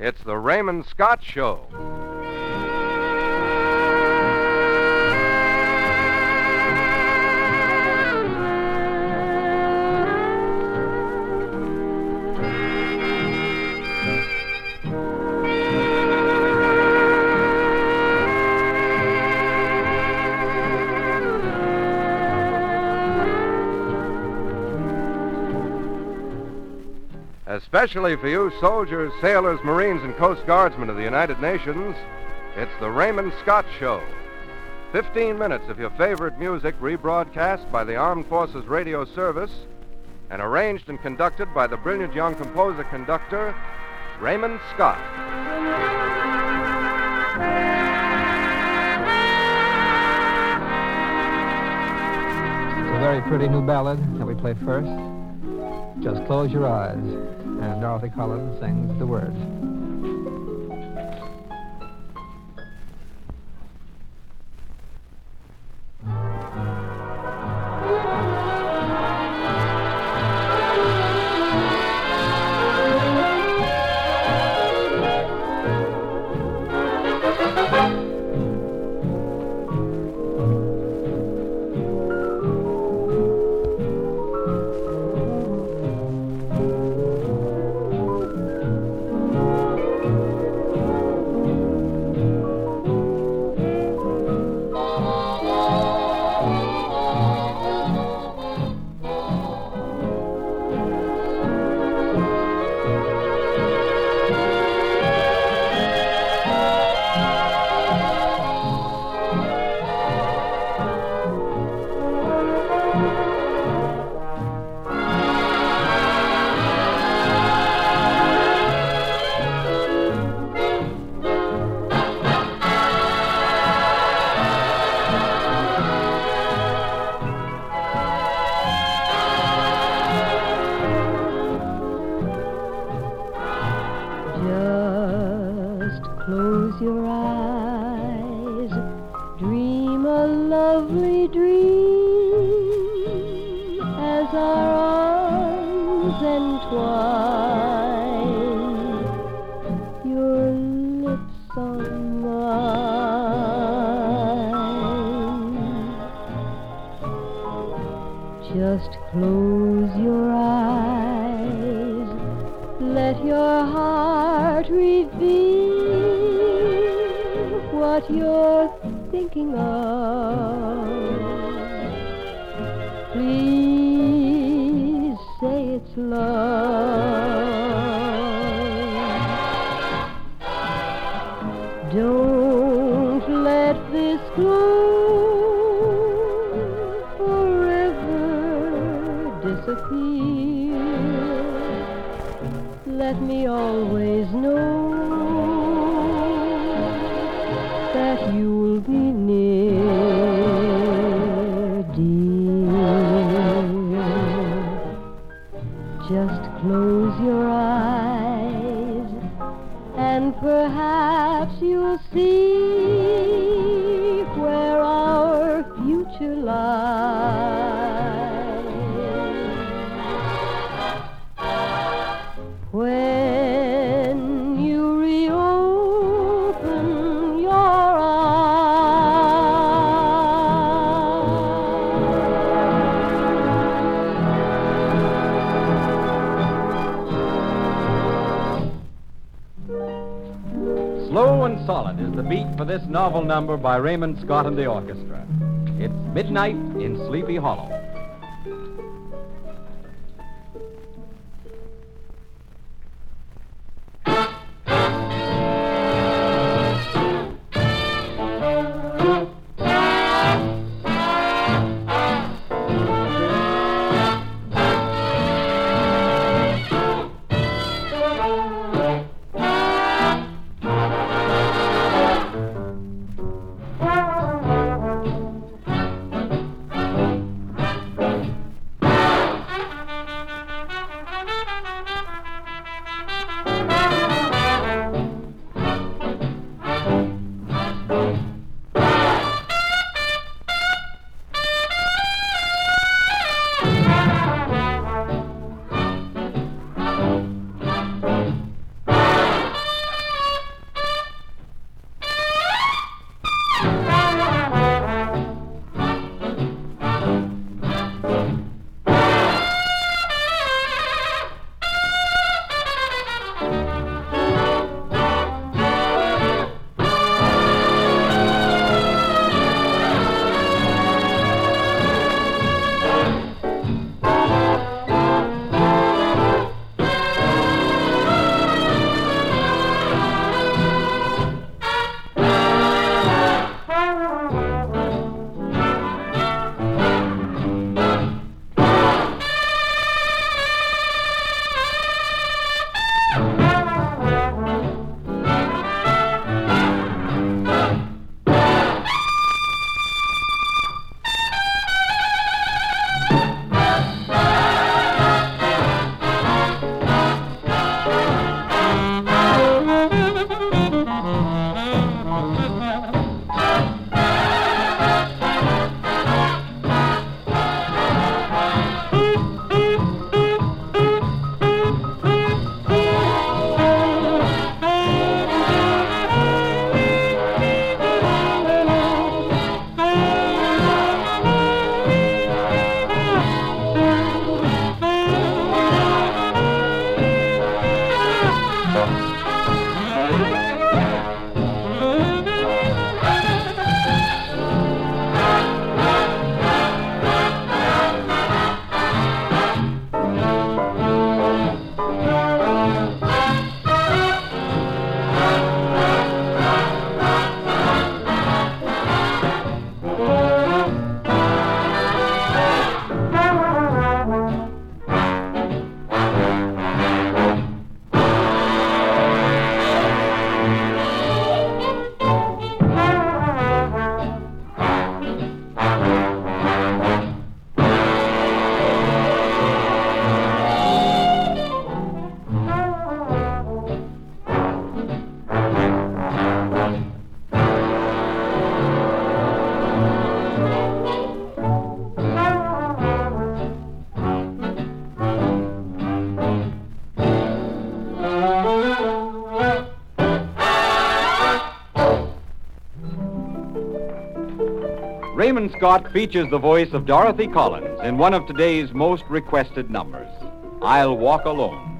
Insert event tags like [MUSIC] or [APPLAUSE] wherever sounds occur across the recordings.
It's the Raymond Scott Show. Especially for you soldiers, sailors, Marines, and Coast Guardsmen of the United Nations, it's the Raymond Scott Show. 15 minutes of your favorite music rebroadcast by the Armed Forces Radio Service and arranged and conducted by the brilliant young composer conductor, Raymond Scott. It's a very pretty new ballad that we play first. Just close your eyes. And Dorothy Collins sings the words. Your lips on mine. Just close your eyes. Let your heart reveal what you're the beat for this novel number by Raymond Scott and the orchestra. It's Midnight in Sleepy Hollow. Scott features the voice of Dorothy Collins in one of today's most requested numbers, I'll Walk Alone.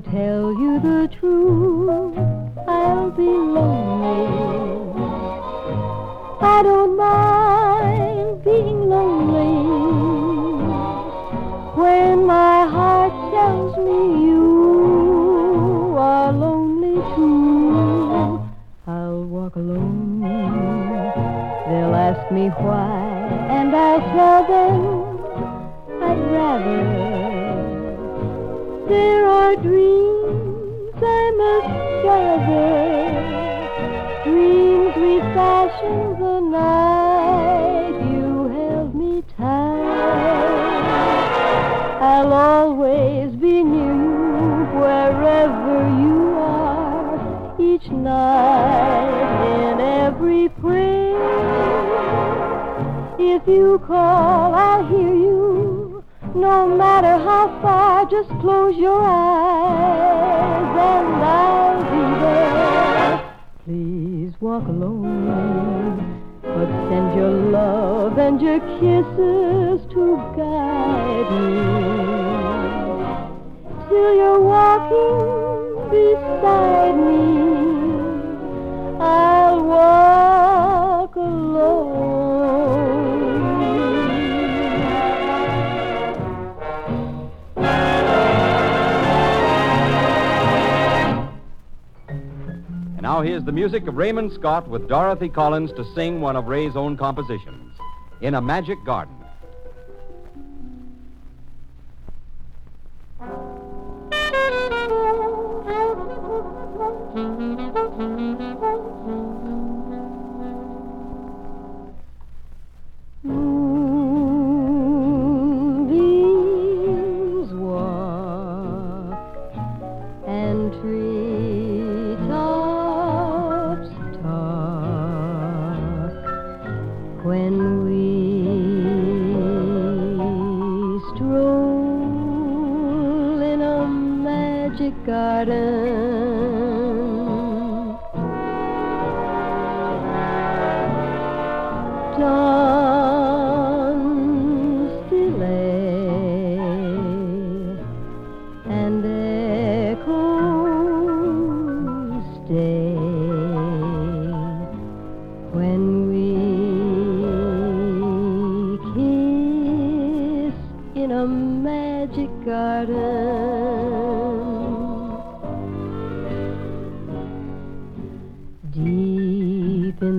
To tell you the truth, I'll be lonely. I don't mind being lonely when my heart tells me you are lonely too. I'll walk alone. They'll ask me why, and I'll tell them I'd rather. There are dreams I must gather, dreams we fashioned the night you held me tight. I'll always be near you wherever you are, each night in every prayer. If you call, I'll hear you. No matter how far, just close your eyes and I'll be there. Please walk alone, but send your love and your kisses to guide me till you're walking now here's the music of Raymond Scott with Dorothy Collins to sing one of Ray's own compositions, In a Magic Garden. [LAUGHS] magic garden. Dawn still lay, and echoes when we kiss in a magic garden.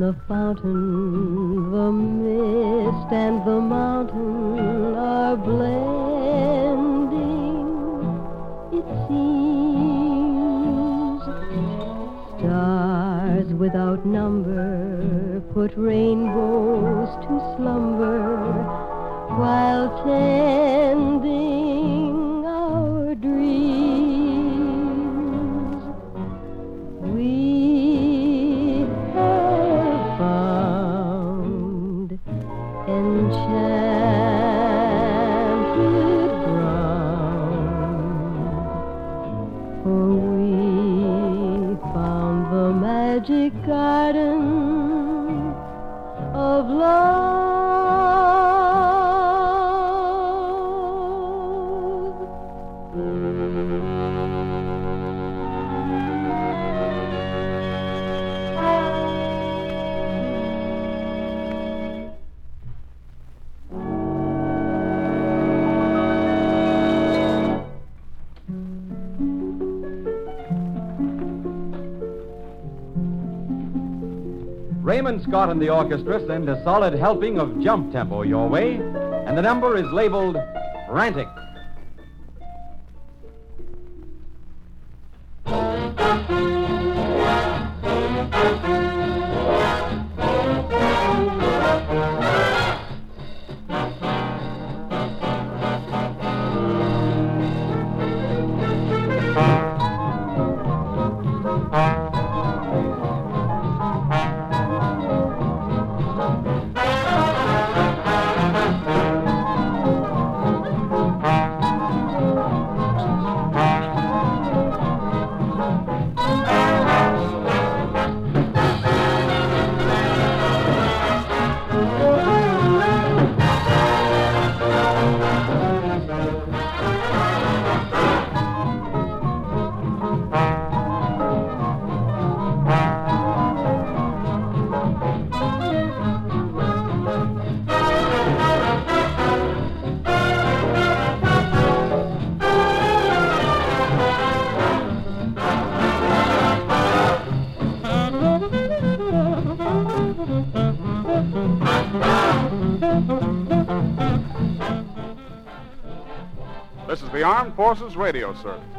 The fountain, the mist and the mountain are blending. It seems stars without number put rainbows to slumber while tending Raymond Scott and the orchestra send a solid helping of jump tempo your way, and the number is labeled Frantic. The Armed Forces Radio Service.